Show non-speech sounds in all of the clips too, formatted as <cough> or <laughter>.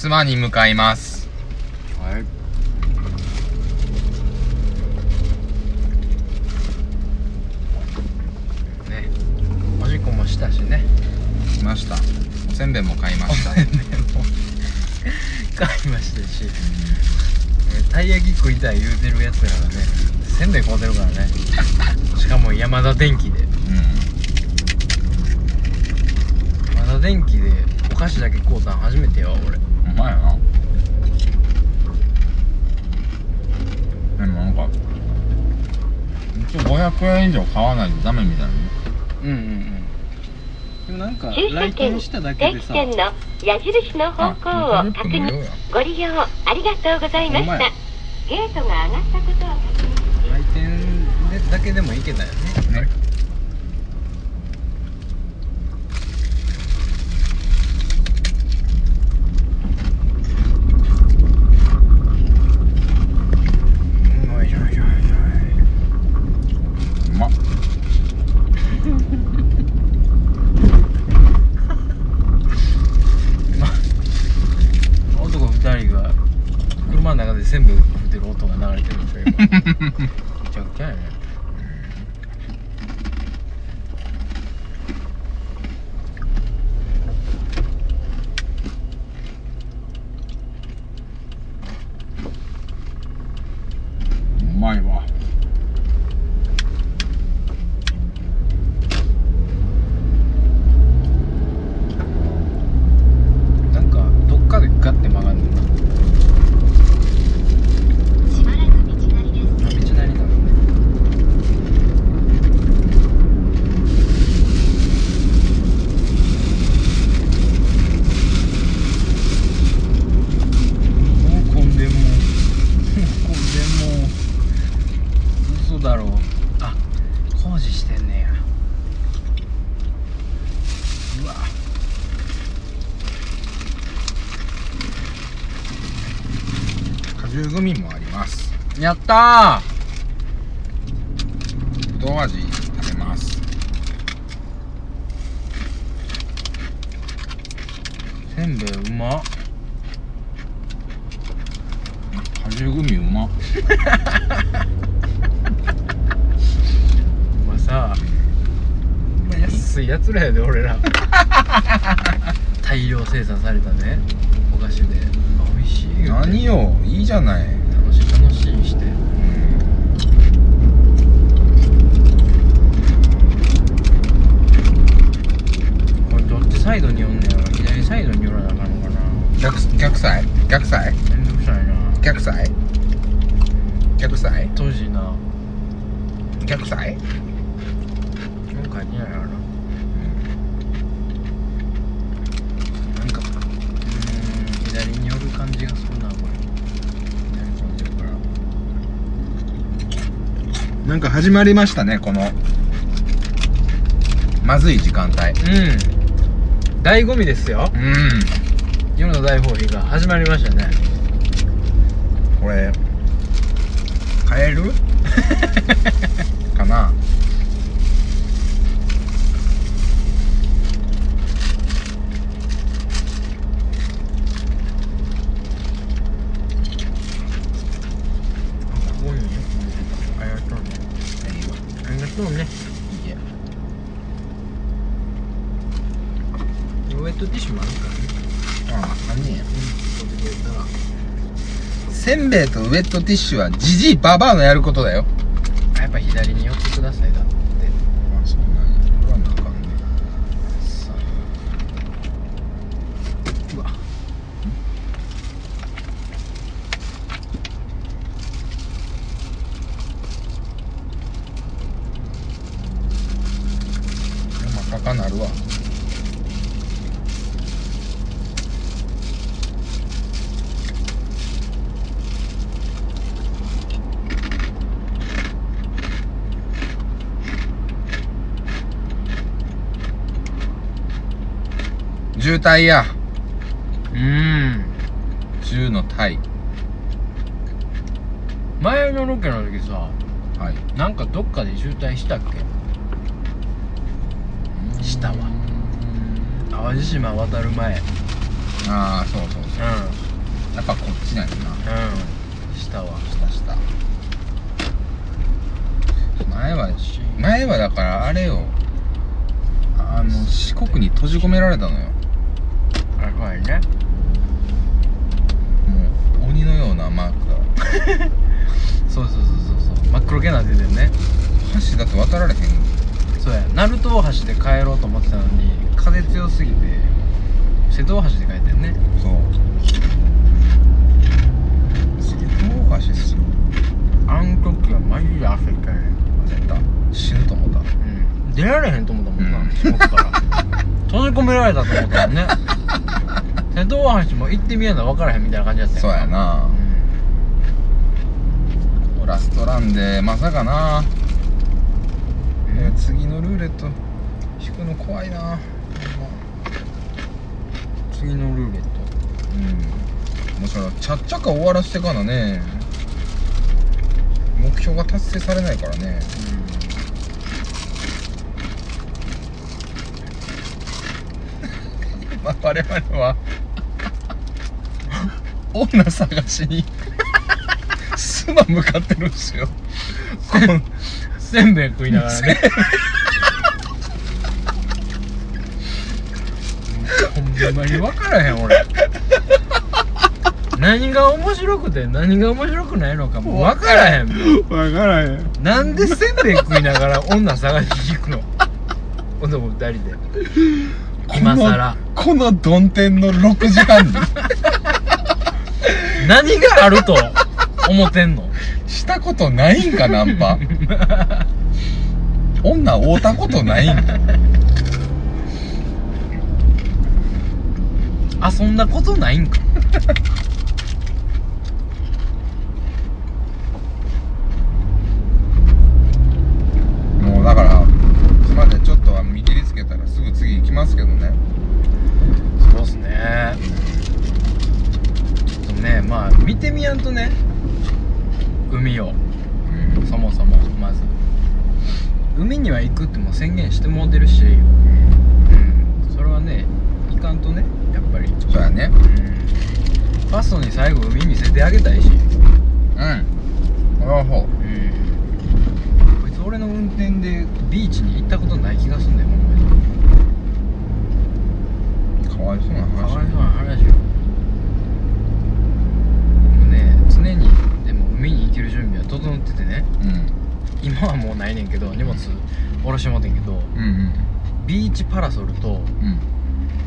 妻に向かいます。はい。ね。おしっこもしたしね。来ました。おせんべいも買いました。買いましたし、ねたい焼き食いたい言うてるやつらがねせんべい買うてるからね。しかも山田電機で。う山田電機でお菓子だけ買うたん初めてよ俺まいなでもなんか一応500円以上買わないとダメみたいなうんうんうん。でもなんか来店券しただけでさ。の矢印の方向を確認。ご利用ありがとうございました。ゲートが上がったことを確認。来店でだけでもいけたよね。ねよいしょよいしょようまっ男二人が車の中で全部食ってる音が流れてるんですよ今めちゃくちゃやねうまいわなんかどっかでガッて曲がるのなしばらく道なりですあ道なりなのねもう混んでんもうもう混んでんもう嘘だろあ工事してんねやうわ果汁グミもあります。やったぶどう味食べます。ーせんべいうまっ。果汁グミうまっ。<laughs> お前さお前安いやつらやで俺ら。<laughs> 大量生産されたねお菓子で。美味しい何よ？いいじゃない楽しい楽しいしてこれどっちサイドにおんねやろ。左サイドに寄らなあかんのかな。逆逆サイ？逆サイ？めんどくさいな。逆サイ？逆サイ？当時な。逆サイ？なんかないやろな。なんかうーん左に寄る感じがするなこれ。左飛んでるから。なんか始まりましたねこの。まずい時間帯。うん醍醐味ですよ。うん。夜の大放棄が始まりましたね。これ買える？<laughs> かなすごいねありがとうねいいわありがとうねいいやウェットティッシュもあるからねああ何やうん取ってくれたらせんべいとウェットティッシュはジジイババアのやることだよあやっぱ左に寄ってくださいだってあそうなんやこれはなあかんねさうわ真っ赤かなるわ渋滞や。うーん。10のタイ前のロケの時さはい。なんかどっかで渋滞したっけ？したわ。淡路島渡る前。ああそうそうそう。うやっぱこっちなんやな。ん。うん下は下下前は前はだからあれよ。あの四国に閉じ込められたのよ怖いね。もう鬼のようなマークが <laughs> そうそうそうそうそう。真っ黒けなっててね。橋だって渡られへん。そうや。鳴門大橋で帰ろうと思ってたのに風強すぎて瀬戸大橋で帰ってんね。そう。瀬戸大橋ですよ。あん時はマジで汗かい絶対死ぬと思った。うん。出られへんと思ったもんな、うん。四国から。<laughs> 閉じ込められたと思ったもんね瀬戸大橋も行ってみやな分からへんみたいな感じだったそうやな。うラストランでまさかな、んえ？ー次のルーレット引くの怖いな。次のルーレット。うん。もうそれはちゃっちゃか終わらせてからね。目標が達成されないからね。<laughs> まあ我々は女探しに。すま向かってるんですよ。せん。べい食いながらね。ほんまに分からへん俺。何が面白くて何が面白くないのかもう分からへん。分からへん。なんでせんべい食いながら女探しに行くの？男二人で。今さらこの曇天の6時半に何があると思ってんの？したことないんかナンパ。女会うたことないんか。遊んだことないんかもうだからすまでちょっとは見切りつけたらすぐ次行きますけどねそうっすねちょっとねまあ見てみやんとね海をうんそもそもまず海には行くってもう宣言してもうてるしうん。それはねいかんとねやっぱり。そうやね。うん。パストに最後海見せてあげたいし。うん。それはそううん。こいつ俺の運転でビーチに行ったことない気がすんだよほんまに。かわいそうな話。かわいそうな話よ。もうね常にでも海に行ける準備は整っててね。うん今はもうないねんけど荷物下ろしてもうてんけどうんうん。ビーチパラソルと、うん。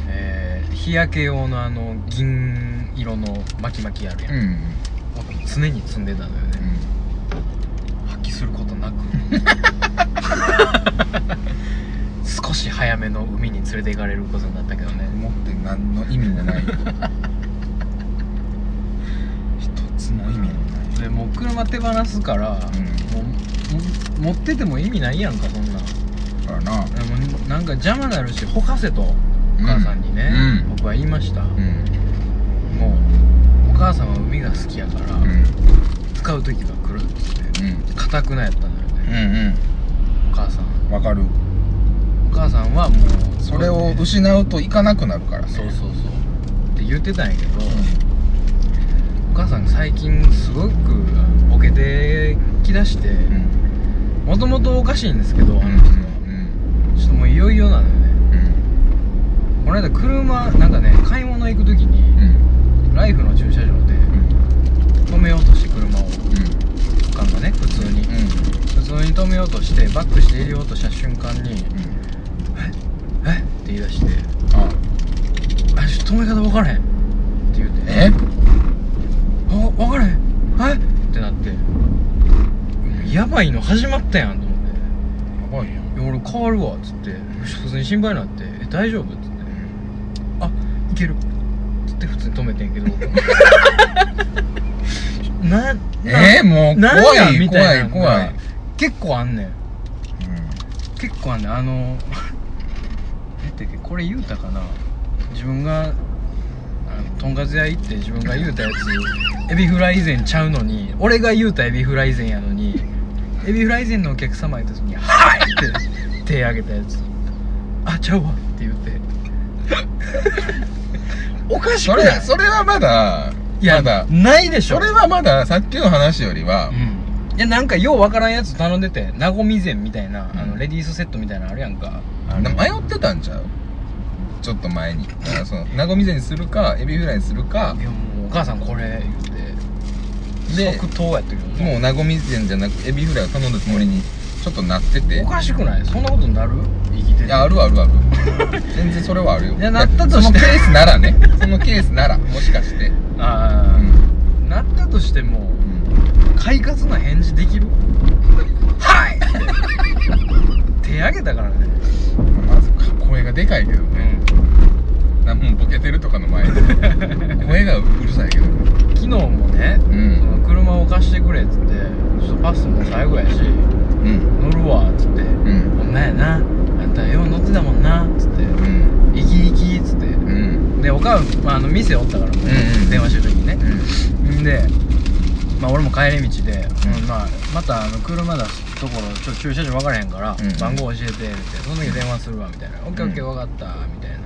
えー日焼け用のあの銀色の巻き巻きあるやん、うん常に積んでたのよね、発揮することなく。<laughs> 少し早めの海に連れて行かれることになったけどね。持って何の意味もない。<laughs> 一つの意味もない。でもう車手放すから、もうも持ってても意味ないやんかそんなん。だからな。でもなんか邪魔なるしほかせとお母さんにね、うん。僕は言いました、うん。もうお母さんは海が好きやから、うん。使う時が来るっつってうん。かたくなやったのよね、うんお母さん。うんわかる。お母さんはもうそれをね失うといかなくなるからね。そうそうそう。って言ってたんやけど、お母さん最近すごくボケてきだしてうんもともとおかしいんですけど、うんあの人はちょっともういよいよなのよね。うん。この間車なんかね買い物行く時に、うん。ライフの駐車場で止めようとして車を。おかんがね普通に、普通に止めようとしてバックして入れようとした瞬間に「え？っ?」って言い出してあ「あちょっと止め方分からへん」って言ってえ？あ分からへん。え？ってなってやばいの始まったやんと思って。やばいやん「いや俺変わるわ」っつって。普通に心配になって「え大丈夫?」っつって「あいける」っつって普通に止めてんけど。<laughs> ななえー、もう怖いみた怖いいな怖い。結構あんねん。結構あんねん。あの何やったっけこれ言うたかな。自分があのとんかつ屋行って自分が言うたやつエビフライ以前ちゃうのに俺が言うたエビフライ前やのにエビフライ前のお客様やった時に「はい!」って手挙げたやつ「あちゃうわ」って言って。<laughs> おかしそれくない？それはまだいやまだ。ないでしょ。それはまださっきの話よりはうん。いやなんかようわからんやつ頼んでてなごみ膳みたいな、うん。あのレディースセットみたいなのあるやんか。あのな迷ってたんちゃう？ちょっと前に。だからその <laughs> なごみぜにするかエビフライにするか。いやもうお母さんこれ言う。てで即答やったけどもうなごみぜじゃなくエビフライを頼んだつもりにちょっとなってて。おかしくない？そんなことになる？生きてて。いやあるあるある。<laughs> 全然それはあるよ。いやなったとして。そのケースならね。そのケースならもしかして。ああ、なったとしても快活な返事できる？はい！手挙げたからね。まず声がでかいけどね。なん。もうボケてるとかの前で。<laughs> 声がうるさいけど昨日もね、うん。その車を貸してくれっつってちょっとパスも最後やしうん。乗るわっつってうん。ほんまやなあんたよう乗ってたもんなっつってうん。生き生きっつって。うん。でおかん、まあ、あの店おったからもう、うんうん。電話してる時にね。うん。んで、まあ、俺も帰り道で、うん。まあ、またあの車出すところちょ駐車場分からへんから、うん。番号教えてってその時電話するわみたいな「オッケーオッケー分かった」みたいな。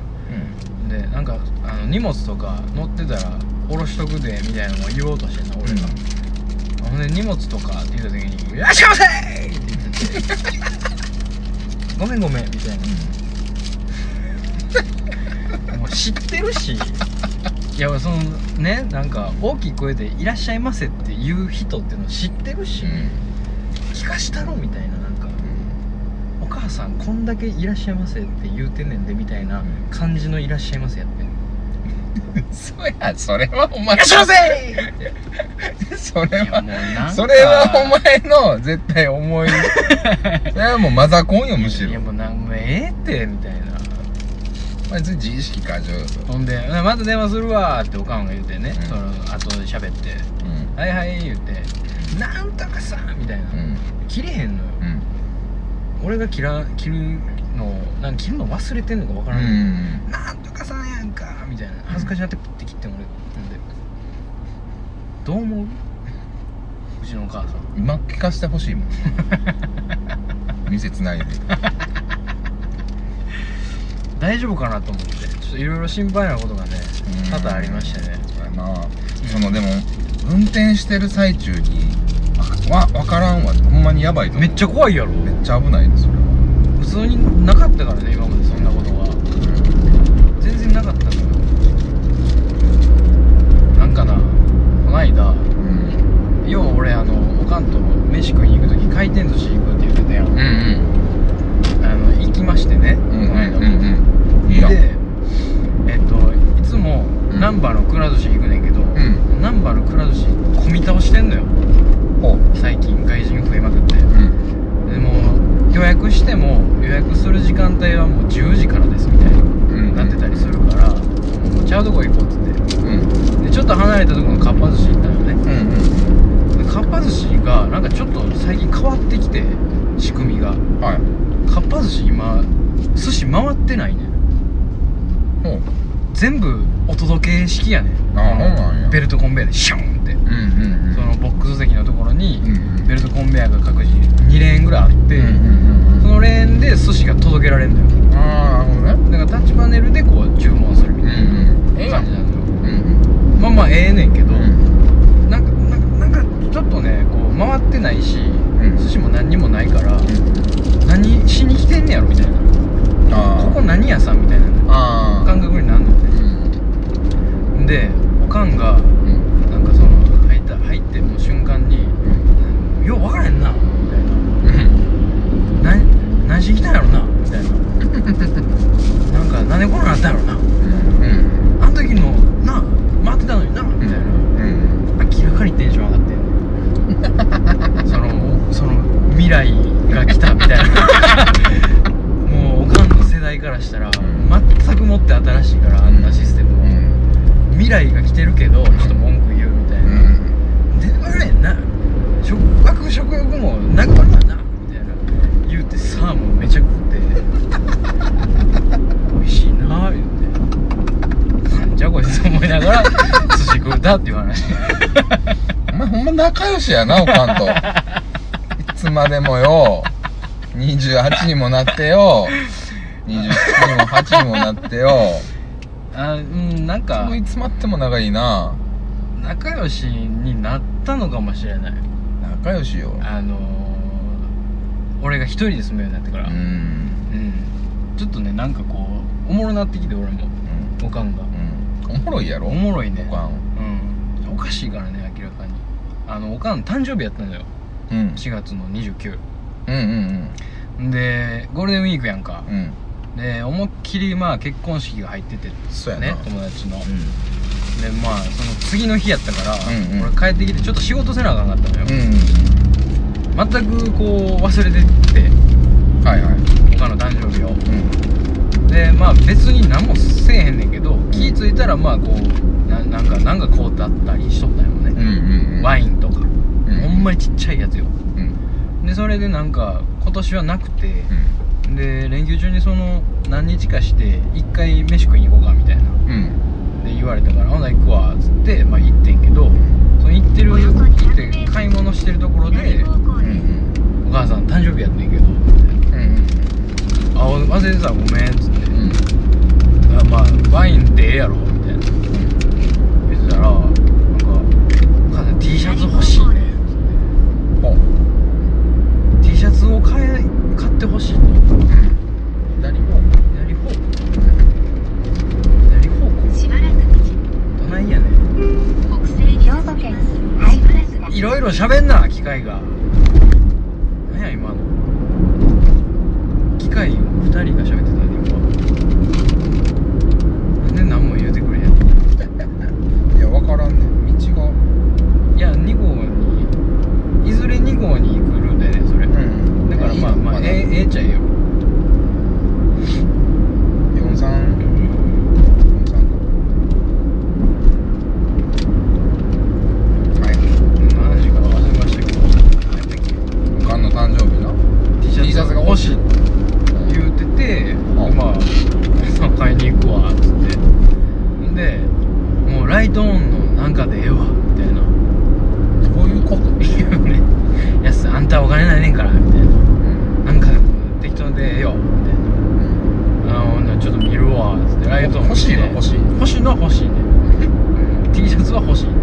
でなんかあの荷物とか乗ってたら下ろしとくでみたいなのも言おうとしてんな俺が、ほんで荷物とかって言った時に「いらっしゃいませ!」って言ってて「ごめんごめん」みたいな。もう知ってるし。いやそのねなんか大きい声で「いらっしゃいませ」って言う人っていうの知ってるし、聞かしたろみたいななんか「お母さんこんだけいらっしゃいませ」って言うてんねんでみたいな感じの「いらっしゃいませ」やってんそやそれはお前いらっしゃいませそれいやはもうなんか。それはお前の絶対思い <laughs> それはもうマザコンよむしろ。いやもうなんもうええってみたいな。まあ、自意識過剰よほんで「また電話するわ」っておかんが言うてね、うん。その後で喋って。うん「はいはい」言うて「なんとかさ」みたいな、うん。切れへんのよ。うん。俺が切ら切るのなんか切るの忘れてんのか分からん、うん。なんとかさんやんかみたいな。恥ずかしなってプッて切ってん俺ほんで。どう思う？<laughs> うちのお母さん。今聞かせてほしいもん。店つないで。大丈夫かなと思って。ちょっといろいろ心配なことがねうん。多々ありましてね。そうやな。そのでも運転してる最中にわ分からんわほんまにやばいと思う。めっちゃ怖いやろ。めっちゃ危ないねそれは。普通になかったからね今までそんなことは。全然なかったのよ。なんかなこの間うん。要は俺あのおかんと飯食いに行く時回転寿司行くって言ってたやん、うんうん。あの行きましてね、うんこの間も、うんいいやでえっといつもうん難波のくら寿司行くねんけどん難波、のくら寿司混み倒してんのよほう最近外人増えまくってうんでも予約しても予約する時間帯はもう10時からですみたいな、んなってたりするからもうちゃうとこ行こうっつってうんでちょっと離れたところのかっぱ寿司行ったのねうんでかっぱ寿司がなんかちょっと最近変わってきて仕組みがうんはいかっぱ寿司今寿司回ってないねんほう全部お届け式やねん。ベルトコンベヤーでシューンって。うんうんうん。そのボックス席のところにうんうん。ベルトコンベヤーが各自2レーンぐらいあって、うんうんうんそのレーンで寿司が届けられるのよああなるほどねだからタッチパネルでこう注文するみたいうんうんええやなん感じなのようんまあまあええねんけど、うんなんかなんかなんかちょっとねこう回ってないし、ん寿司も何にもないから、何しに来てんねやろみたいなああここ何屋さんみたいなああ感覚になるのうんねでおかんがうんなんかその入った入ってもう瞬間に「よう分からへんな」みたいうんな「しに来たんやろな」みたいな。なんか何でこんなんなったんやろな。うんあの時のな待ってたのになみたいな。うん。明らかにテンション上がって。んそのその未来が来たみたいな。<laughs> もうおかんの世代からしたら全くもって新しいからあんなシステムも、未来が来てるけどちょっと文句言うみたいな、であれな食欲食欲もなくなるわなみたいな言うてサーモンめちゃ食って美味しいな言うてなんじゃこいつと思いながら寿司食うたっていう話お前ほんま仲良しやなおかんと。いつまでもよ。28にもなってよ。27にも8にもなってよ。あうんなんかいつまっても仲いいな。仲良しになったのかもしれない。仲良しよ。あのー、俺が一人で住むようになってから。うん。うん。ちょっとねなんかこうおもろなってきて俺も。うん。おかんが。うん。おもろいやろ？おもろいね。おかん。うん。おかしいからね明らかに。あのおかん誕生日やったのよ。うん。4月の29うんうんでゴールデンウィークやんか。うん。うんで思いっきりまあ結婚式が入ってて。そうやな。ね友達の。うでまあその次の日やったから、うんうん。俺帰ってきてちょっと仕事せなあかんかったのよ、んうん全くこう忘れてってはいはい。他の誕生日を。うん。でまあ別に何もせえへんねんけど気ぃ付いたらまあこうななんかなんかこうってあったりしとったんよね、うんうんうん。ワインとか、うん。ほんまにちっちゃいやつよ。うん。でそれでなんか今年はなくてう、ん。で連休中にその何日かして一回飯食いに行こうかみたいな。うん。で言われたから「ほな行くわ」っつって、まあ、行ってんけどその行ってる行って買い物してるところでうんうん「お母さん誕生日やってんけど」うんあ忘れてた。ごめん」っつって。うん「あまあワインでええやろ」みたいな。言ってたらなんか「お母さん T シャツ欲しいね」ほ T シャツを買え買ってほしいと左方。左方。左方向。しばらくどないやねん。いろいろ喋んな機械が何や今の機械2人が喋ってたね今なんで何も言うてくれへんの？<laughs> いや分からんね。ん道が。いや2号にいずれ2号に行くルートやねんそれ、ん。だからまあまあええええっちゃええよ。四三。四三。はい何の話か忘れましたけど。何やったっけおかんの誕生日な。T シ T シャャツツが欲しいが欲しい言うてて、うんまあ買いに行くわっつって。でもうライトオンのなんかでええわみたいな。どういうこと言うね「やすあんたお金ないねんから」みたいな「なんか適当でええよ」みたいな「あほんならちょっと見るわ」っつって。ライトオン欲しいの欲しい。欲しいのは欲しいね、うん、T シャツは欲しいね。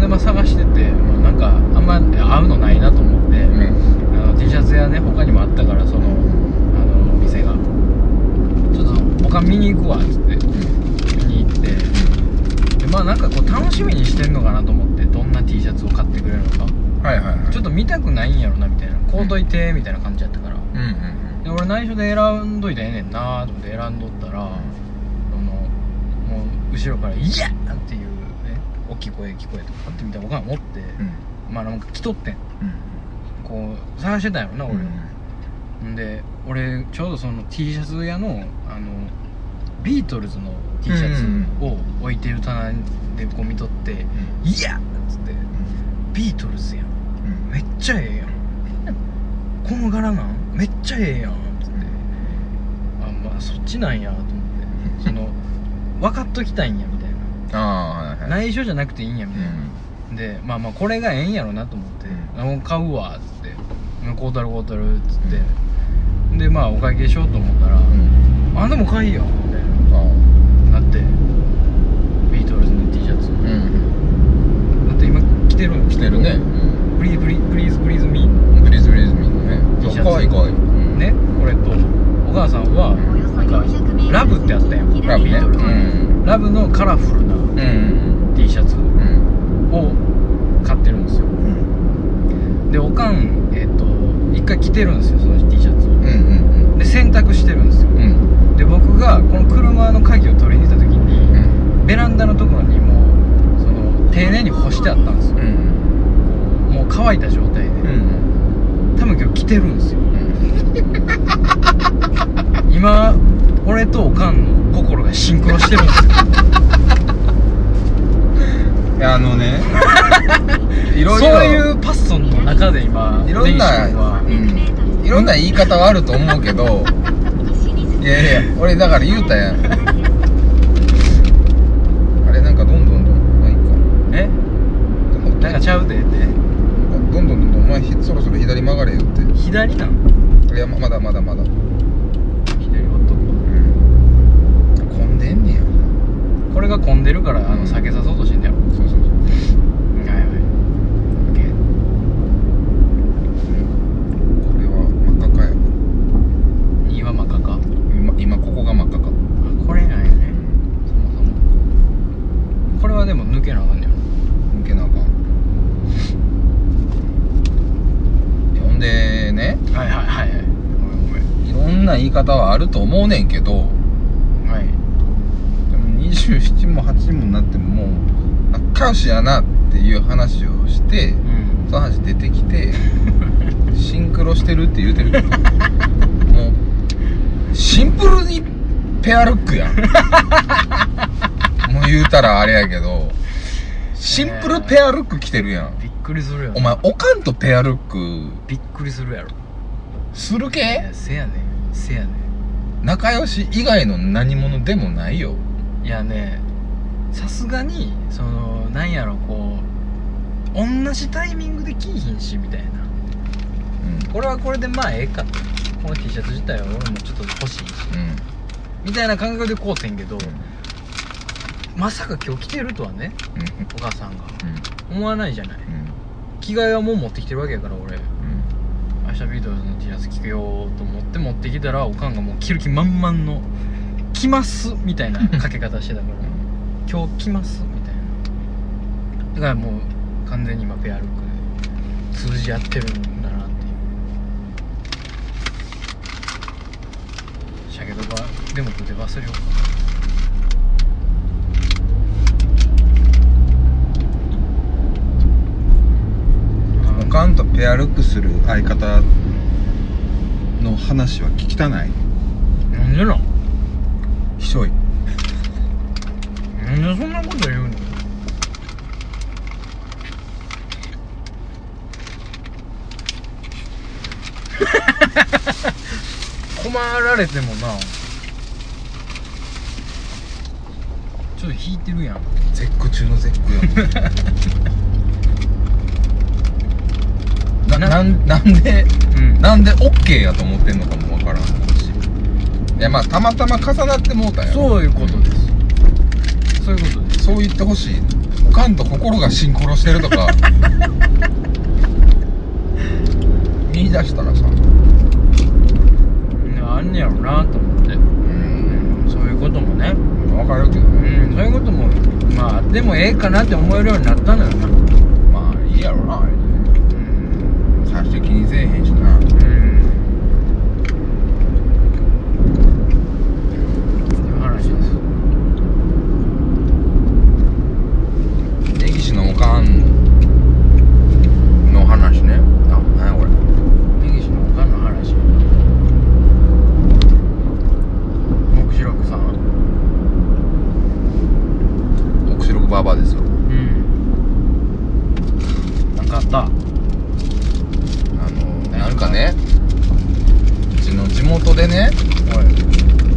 でまあ探してて、まあ、なんかあんま合うのないなと思って、うん。あの T シャツ屋ね他にもあったからそのちょっと他見に行くわっつって。見に行って。でまあなんかこう楽しみにしてんのかなと思ってどんな T シャツを買ってくれるのか。はいはいはい。ちょっと見たくないんやろなみたいな。買うといてみたいな感じやったから。うんうんで俺内緒で選んどいたらええねんなと思って選んどったらそのもう後ろから「いや!」っていうね大きい声聞こえてパッて見たら僕は持ってうん。まあなんか来とってん。うんこう探してたんやろな俺、うんんで俺ちょうどその T シャツ屋のあのビートルズの T シャツを置いてる棚でこう見とって「いや!」っつって「ビートルズやん。うん。めっちゃええやん。この柄なん？めっちゃええやん」っつって。あまあそっちなんやと思って。その <laughs> 分かっときたいんやみたいああはいはない。内緒じゃなくていいんやみたいな、でまあまあこれがええんやろなと思って「あもう買うわ」っつって「こうたるこうたる」っつって、でまあお会計しようと思ったら「うん。あでも買いよ」みたいあななってビートルズの T シャツ。あうん。だって今着てるの来てるね。プリープリプリーズプリーズミー。ブリズブリズミのね。T シャツ。かわいいかわいい。うん。ねこれとお母さんはなんか LOVE ってあったやん。 LOVE ね。ビートルズうん。 LOVE のカラフルなうん T シャツうん。を買ってるんですよ。うん。でおかんえっ、と一回着てるんですよその T シャツをうんうんで洗濯してるんですよ。うん。うんで僕がこの車の鍵を取りに行った時にうん。ベランダのところにもうその丁寧に干してあったんですよ。うんもう乾いた状態で。うん多分今日着てるんですよ。今俺とおかんの心がシンクロしてるんですよ。<laughs> いやあのね。<laughs> いろいろ。そういうパッソンの中で今いろんなうん。いろんな言い方はあると思うけどい。やいや俺だから言うたやん。あれなんかどんどんどんまあいいか。え？なんかちゃうでってどんどんどんどんお前ひそろそろ左曲がれよって。左なん？いやままだまだまだ。左ほっとうん。混んでんねや。んでるからあの避けさそうとしてんだよ。そうそうそうはいはいオッケーこれは真っ赤かや2は真っ赤か今今ここが真っ赤かあこれなんやねそもそもこれはでも抜けなあかんねやろ抜けなあかんほんでねはいはいはいはいごめんごめんいろんな言い方はあると思うねんけどはい。でも27も8もなってももう仲良しやなっていう話をしてうん。その話出てきて <laughs> シンクロしてるって言うてるけどもうシンプルにペアルックやん。もう言うたらあれやけどシンプルペアルック着てるやん。びっくりするよ。なお前おかんとペアルックびっくりするやろ。するいや系せやねん。せやね仲良し以外の何者でもないよ。んいやねさすがにそのなんやろこう同じタイミングで着いひんしみたいな。うん。これはこれでまあええか。とこの T シャツ自体は俺もちょっと欲しいし。うん。みたいな感覚でこうてんけどまさか今日着てるとはねうん。お母さんが。うん。思わないじゃない。うん。着替えはもう持ってきてるわけやから俺。うん明日ビートルズの T シャツ着ようと思って持ってきたらおかんがもう着る気満々の「着ます」みたいな <laughs> かけ方してたから「今日着ます」みたいな。だからもう完全に今ペアルックで通じ合ってるんだなっていう。鮭とばでも食うて忘れようかおかんとペアルックする相方の話は聞きたない？なんでなん？ひしょい。なんでそんなこと言うの？<laughs> 困られてもな。ちょっと引いてるやん。<laughs> 絶句中の絶句よ <laughs> ななんなんでうん。なんで OK やと思ってんのかもわからんしいやまあたまたま重なってもうたんやろ。そういうことです。そういうことです。そう言ってほしい。おかんと心がシンクロしてるとか。<laughs> 見出したらさ。あんねやろなと思って。うん。そういうこともね。わかるけどうねんそういうこともまあでもええかなって思えるようになったのよな。まあいいやろなあれ気にせえへんしな。うん。のおかんの話ねあ何やこれ根岸のおかんの話目視録さん黙示録バーバーですようんなんかあったあのなんかねうちの地元でねおい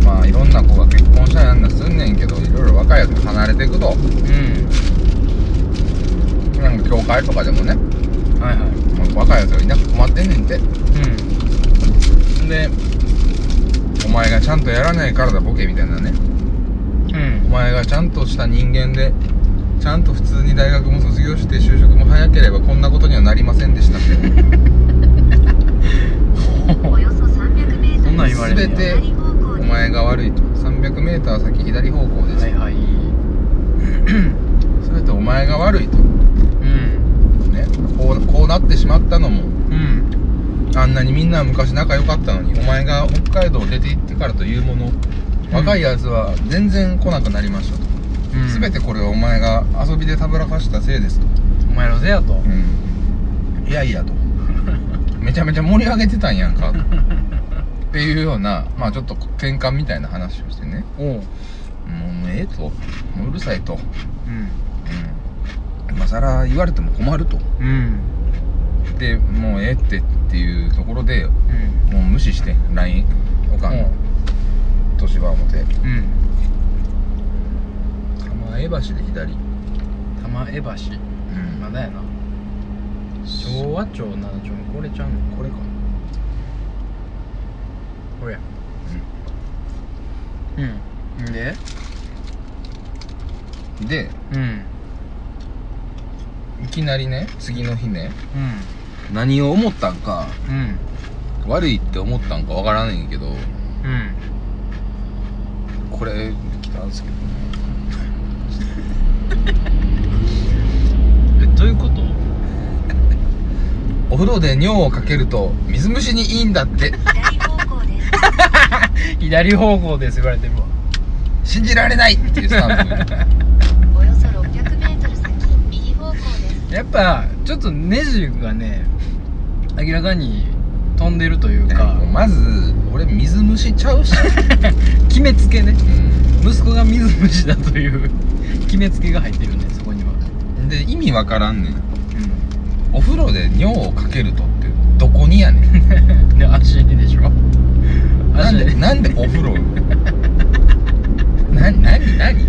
まあいろんな子が結婚したりなんだすんねんけどいろいろ若いやつ離れていくとうんなんか教会とかでもね、はいはい。まあ若いやつがいなくて困ってんねんて。うん。でお前がちゃんとやらないからだボケみたいなね。うん。お前がちゃんとした人間でちゃんと普通に大学も卒業して就職も早ければこんなことにはなりませんでしたって。およそ300メートルそんなん言われ全てお前が悪いと。300m 先左方向です、はいはい。<clears throat> 全てお前が悪いとこうこうなってしまったのもうん。あんなにみんなは昔仲良かったのにお前が北海道出て行ってからというもの若いやつは全然来なくなりました。と、うん。全てこれはお前が遊びでたぶらかしたせいですと。お前のせいやと。うん。いやいやと。<laughs> めちゃめちゃ盛り上げてたんやんかっていうようなまあちょっと喧嘩みたいな話をしてね。おう。もうええと。もううるさいと今更言われても困ると。うん。でもうええってっていうところでうん。もう無視して LINE おかんの年は表うん。玉江橋で左。玉江橋。うん。まだやな。昭和町7丁目。これちゃうの？これかこれや。うん。ん。で？でうんいきなりね次の日ねうん。何を思ったんかうん。悪いって思ったんかわからないけどうん。これ来たんですけどね。<laughs> えどういうこと？お風呂で尿をかけると水虫にいいんだって。左方向です。左方向です言われてるわ。信じられないっていうスタンプやっぱちょっとネジがね明らかに飛んでるというか。もうまず俺水虫ちゃうし、<laughs> 決めつけね。う息子が水虫だという <laughs> 決めつけが入ってるねそこには。ん、で意味わからんねん。うお風呂で尿をかけるとってどこにやねん。ん <laughs> で足にでしょ。なんでなんでお風呂な何何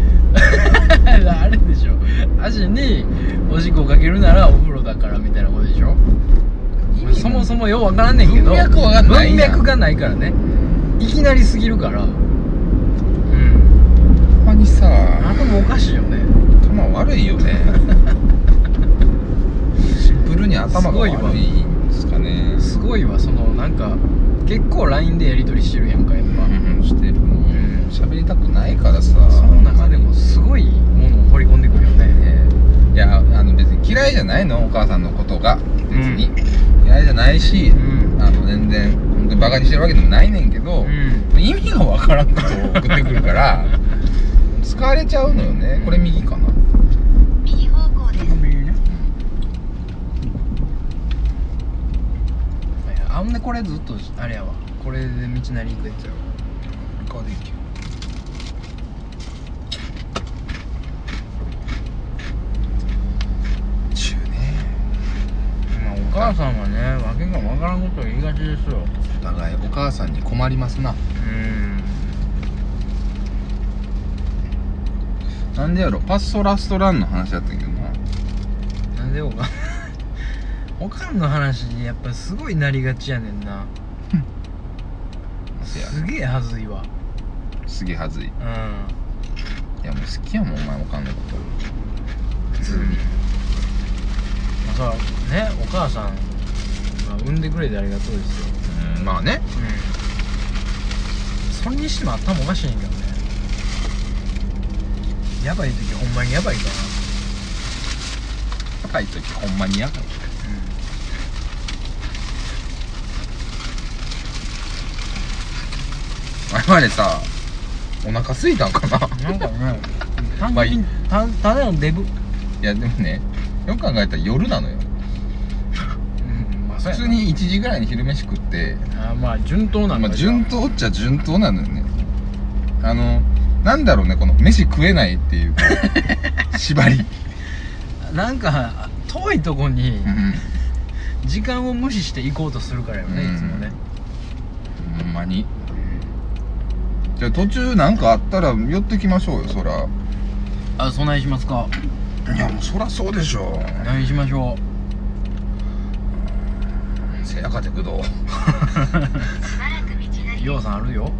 あれでしょ。足におしっこかけるならお風呂だからみたいなことでしょ。そもそもようわからんねんけど文脈わかんない文脈がないからね。いきなりすぎるから。うん。ほんまにさ頭おかしいよね。頭悪いよね。<laughs> シンプルに頭が悪いんですかね。すごいわ。そのなんか結構 LINE でやり取りしてるやんかやっぱ、うんしてる。もう喋りたくないからさ。その中でもすごい嫌いじゃないの？お母さんのことが。別に、嫌いじゃないし、うん。あの全然本当にバカにしてるわけでもないねんけど、うん。意味がわからんことを送ってくるから <laughs> 使われちゃうのよね。これ右かな？右方向です。あんでこれずっとあれやわ。これで道なり行くやつやわ顔でいけ中ねまあお母さんはねわけがわからんことを言いがちですよ。お互いお母さんに困りますな。うん。なんでやろ？パストラストランの話やったけどな。なんでおかん <laughs> おかんの話にやっぱすごいなりがちやねんな。<laughs> すげえはずいわ。すげえはずい。いうん。やもう好きやもんお前おかんのこと。普通に。まあさねお母さんが産んでくれてありがとうですよ。うんまあね。うん。それにしても頭おかしいねんけどね。やばい時ほんまにやばいかな。高い時ほんまにやばい。我々さお腹空いたんかな。なんかね <laughs> 単まあい純にたただのデブ。いやでもねよく考えたら夜なのよ。普通に1時ぐらいに昼飯食って。あまあ順当なんだまあ順当っちゃ順当なのよね。あのなんだろうねこの飯食えないっていう <laughs> 縛り。なんか遠いとこにうん時間を無視して行こうとするからよね、うんいつもね。ほんまに。じゃあ途中なんかあったら寄ってきましょうよそら。あそないしますかいやもうそらそうでしょ何しましょせやかてくど。うようさんあるよ。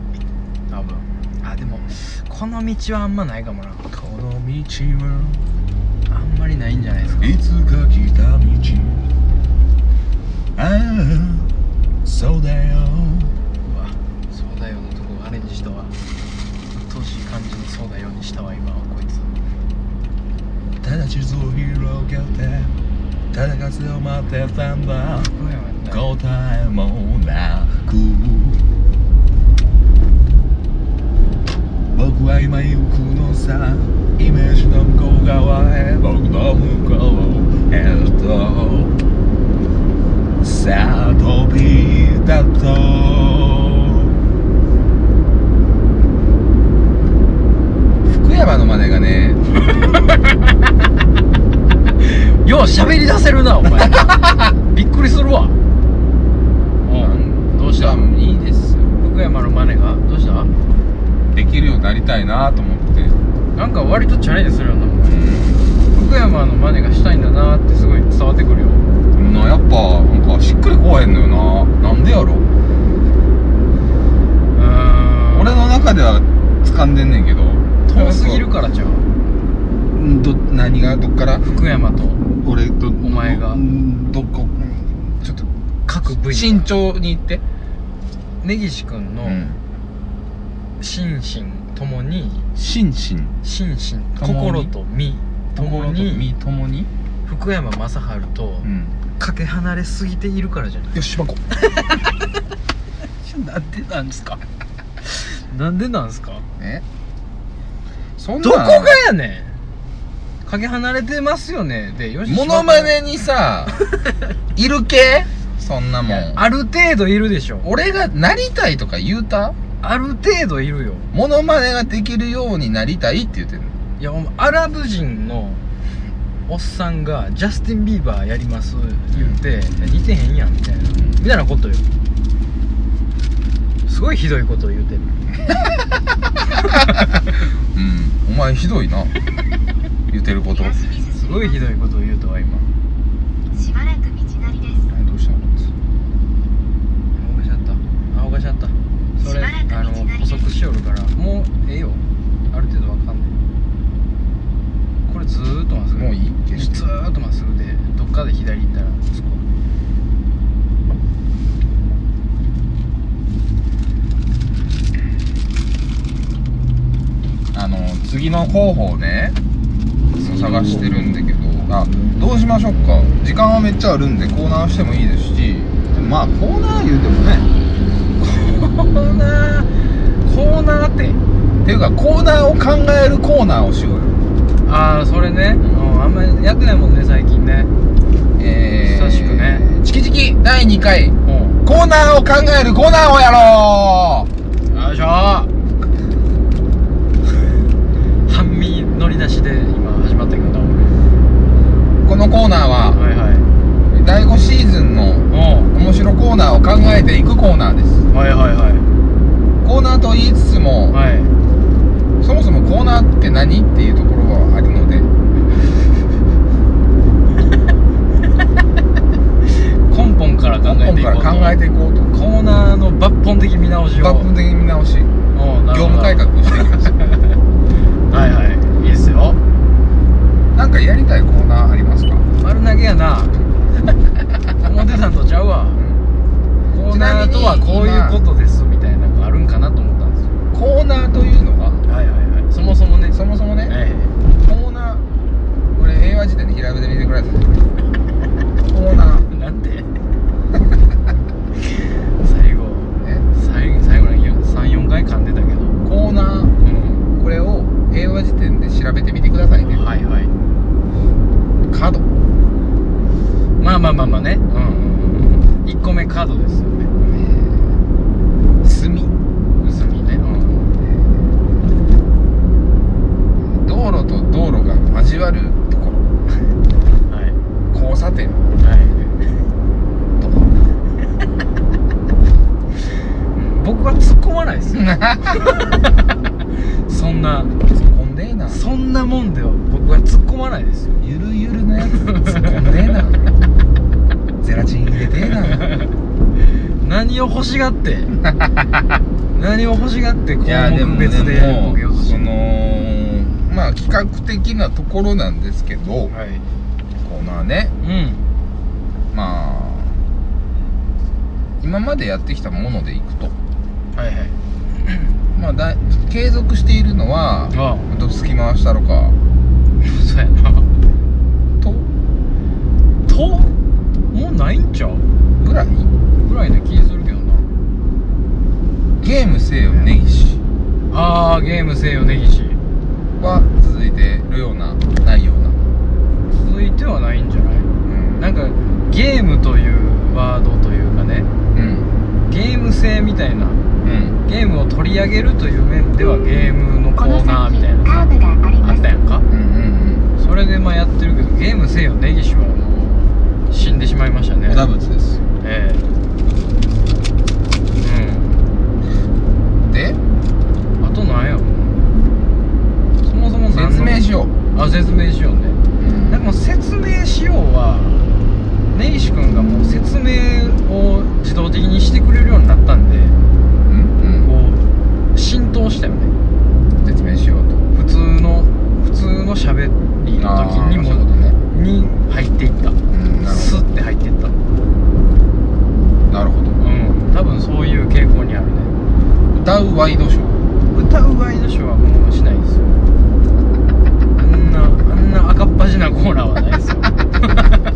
多分。あでもこの道はあんまないかもな。この道あんまりないんじゃないですか。はいつか来た道。ああそうだよ。うわそうだよのとこアレンジしたわ。鬱陶しい感じにそうだよにしたわ今は。こいつただ地図を広げてただ風を待ってたんだ。答えもなく。僕は今行くのさ。イメージの向こう側へ僕の向こうへと。さあ飛び立とう福山の真似がねよう喋り出せるなお前。<laughs> びっくりするわ。うん。どうした？いいですよ。福山の真似が。どうした？できるようになりたいなと思って。なんか割とチャレンジするよな福山の真似がしたいんだなってすごい伝わってくるよ。なやっぱなんかしっくりこうへんのよな。なんでやろう？ーん。俺の中では掴んでんねんけど。遠すぎるからじゃんど何がどっから？福山と俺とお前が。どこちょっと各部位慎重に言って。根岸君のうん。心身ともに心身。心身心と身とも心とに身ともに。福山雅治とうん。かけ離れすぎているからじゃない？よしばこ。<laughs> なんでなんですか？なんでなんですか？え？そんなどこがやねんかけ離れてますよね。でよしモノマネにさ <laughs> いる系？そんなもん。ある程度いるでしょ。俺がなりたいとか言うた？ある程度いるよ。モノマネができるようになりたいって言ってんの。いやお前アラブ人のおっさんがジャスティン・ビーバーやります言って似てへんやんみたいな。みたいなことよ。すごいひどいことを言うてる。<laughs> うん。お前ひどいな <laughs> 言ってること。すごいひどいことを言うとは今。しばらく道なりです。どうしたの？青がしちゃった。青がしちゃった。それしばらくあの補足しよるから。もうええよ。ある程度わかんねんこれずーっとまっすぐもういい？ずーっとまっすぐでどっかで左行ったら着くわあの次の候補をね探してるんだけどあどうしましょうか。時間はめっちゃあるんでコーナーしてもいいですしまあコーナー言うてもねコーナーコーナーってっていうかコーナーを考えるコーナーをしようよ。ああそれね、うん、あんまりやってないもんね最近ね。えー、久しくね。チキチキ第2回。うん。コーナーを考えるコーナーをやろう。よいしょ。半身乗り出しで今始まったけどなこのコーナーは俺はいはい。第5シーズンのう面白コーナーを考えていくコーナーです。んはいはいはコーナーと言いつつも、いはい。そもそもコーナーって何っていうところはあるので。<laughs> 根本から考えていこうと。から考えていこうと。コーナーの抜本的見直しを。抜本的に見直し。業務改革をしていきます。<laughs> はいはい。いいっすよなんかやりたいコーナーありますか？丸投げやな。思ってたんとちゃうわ。コーナーとはこういうことですみたいなのがあるんかなと思ったんですよ。コーナーというのははいはいはい。そもそもね。そもそもね、えコーナー？これ英和辞典で調べてみてください。コーナー。え <laughs> なんで？<laughs> 最後。ね最後最後の34回噛んでたけど。コーナーうんこれを英和辞典で調べてみてくださいねはいはい角まあまあまあまあねうんうんうん1個目カードですよね墨薄みねうん道路と道路が交わるところはい交差点はいとこ僕は突っ込まないですよそんな突っ込んでえなそんなもんでは僕は突っ込まないですよゆるゆるのやつ突っ込んでえなゼラチン入れてえな何を欲しがって。<laughs> 何を欲しがって項いやでも目別でねボケようとしてのまあ企画的なところなんですけど、はい。コーナーね。うん。まあ今までやってきたものでいくと。はいはい。<clears throat> まあだい継続しているのはあどつき回したろか。そうやな。と？と？もうないんちゃう？ぐらい？ぐらいな気するゲームせよ根岸。ああゲームせよ根岸。は続いてるようなないような。続いてはないんじゃない？うん。なんかゲームというワードというかね。うん。ゲーム性みたいな。うん。ゲームを取り上げるという面ではゲームのコーナーみたいなさあったやんか？うんうんそれでまあやってるけどゲームせよ根岸はもう死んでしまいましたね。うんおだぶつです。ええ明しよう。あ説明しようね、うん、も説明しようは根岸君がもう説明を自動的にしてくれるようになったんで、うんうん、こう浸透したよね。説明しようと。普通の普通の喋りの時にも、ね、に入っていった、うん、スッて入っていった。なるほど。うん。多分そういう傾向にあるね。歌うワイドショー。歌うワイドショーはもうしないですよ。かっ端なコーナーはないですよ。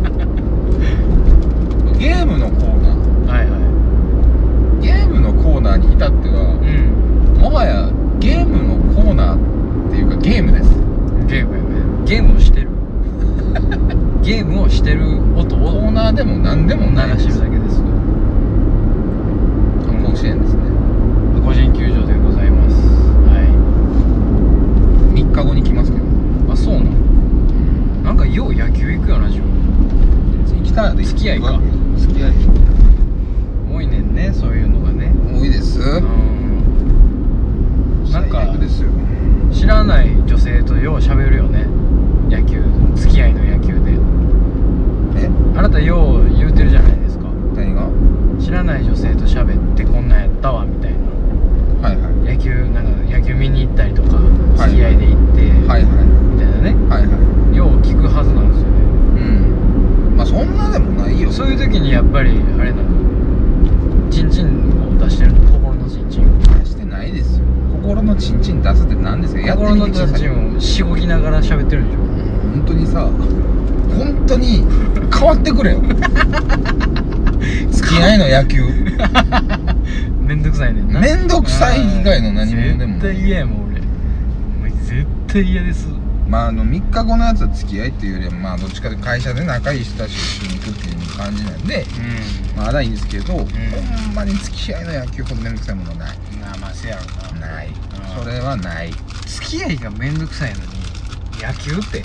がら喋ってるんでしょ？本当にさ本当に変わってくれよ。<laughs> 付き合いの野球。<laughs> めんどくさいねんな。めんどくさい以外の何者でも絶対嫌やもん俺。もう絶対嫌です。まああの3日後のやつは付き合いっていうよりはまあどっちかで会社で仲いい人たちと一緒に行くっていう感じなんでうまだいいんですけど、ほんまに付き合いの野球ほどめんどくさいものはない。んまあまあせやろな。ない。うんそれはない。付き合いがめんどくさいのに野球って。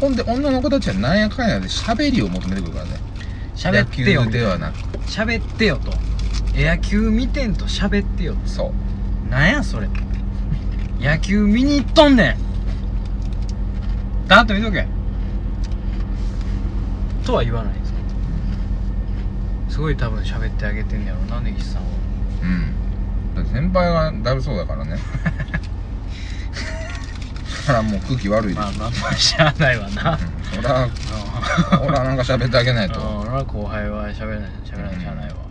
ほんで女の子たちはなんやかんやで喋りを求めてくるからね。喋ってよ野球ではなく。喋ってよと。野球見てんと喋ってよそう。なんやそれ。野球見に行っとんねん。だっと見とけ。とは言わないんですよすごい多分喋ってあげてんねやろな根岸さんは。うん。先輩がだるそうだからね <laughs> らもう空気悪いでしょ、まあまあまあしゃあないわな。うん。そら俺はなんか喋ってあげないと。うん俺は後輩は喋らない喋らないしゃあないわ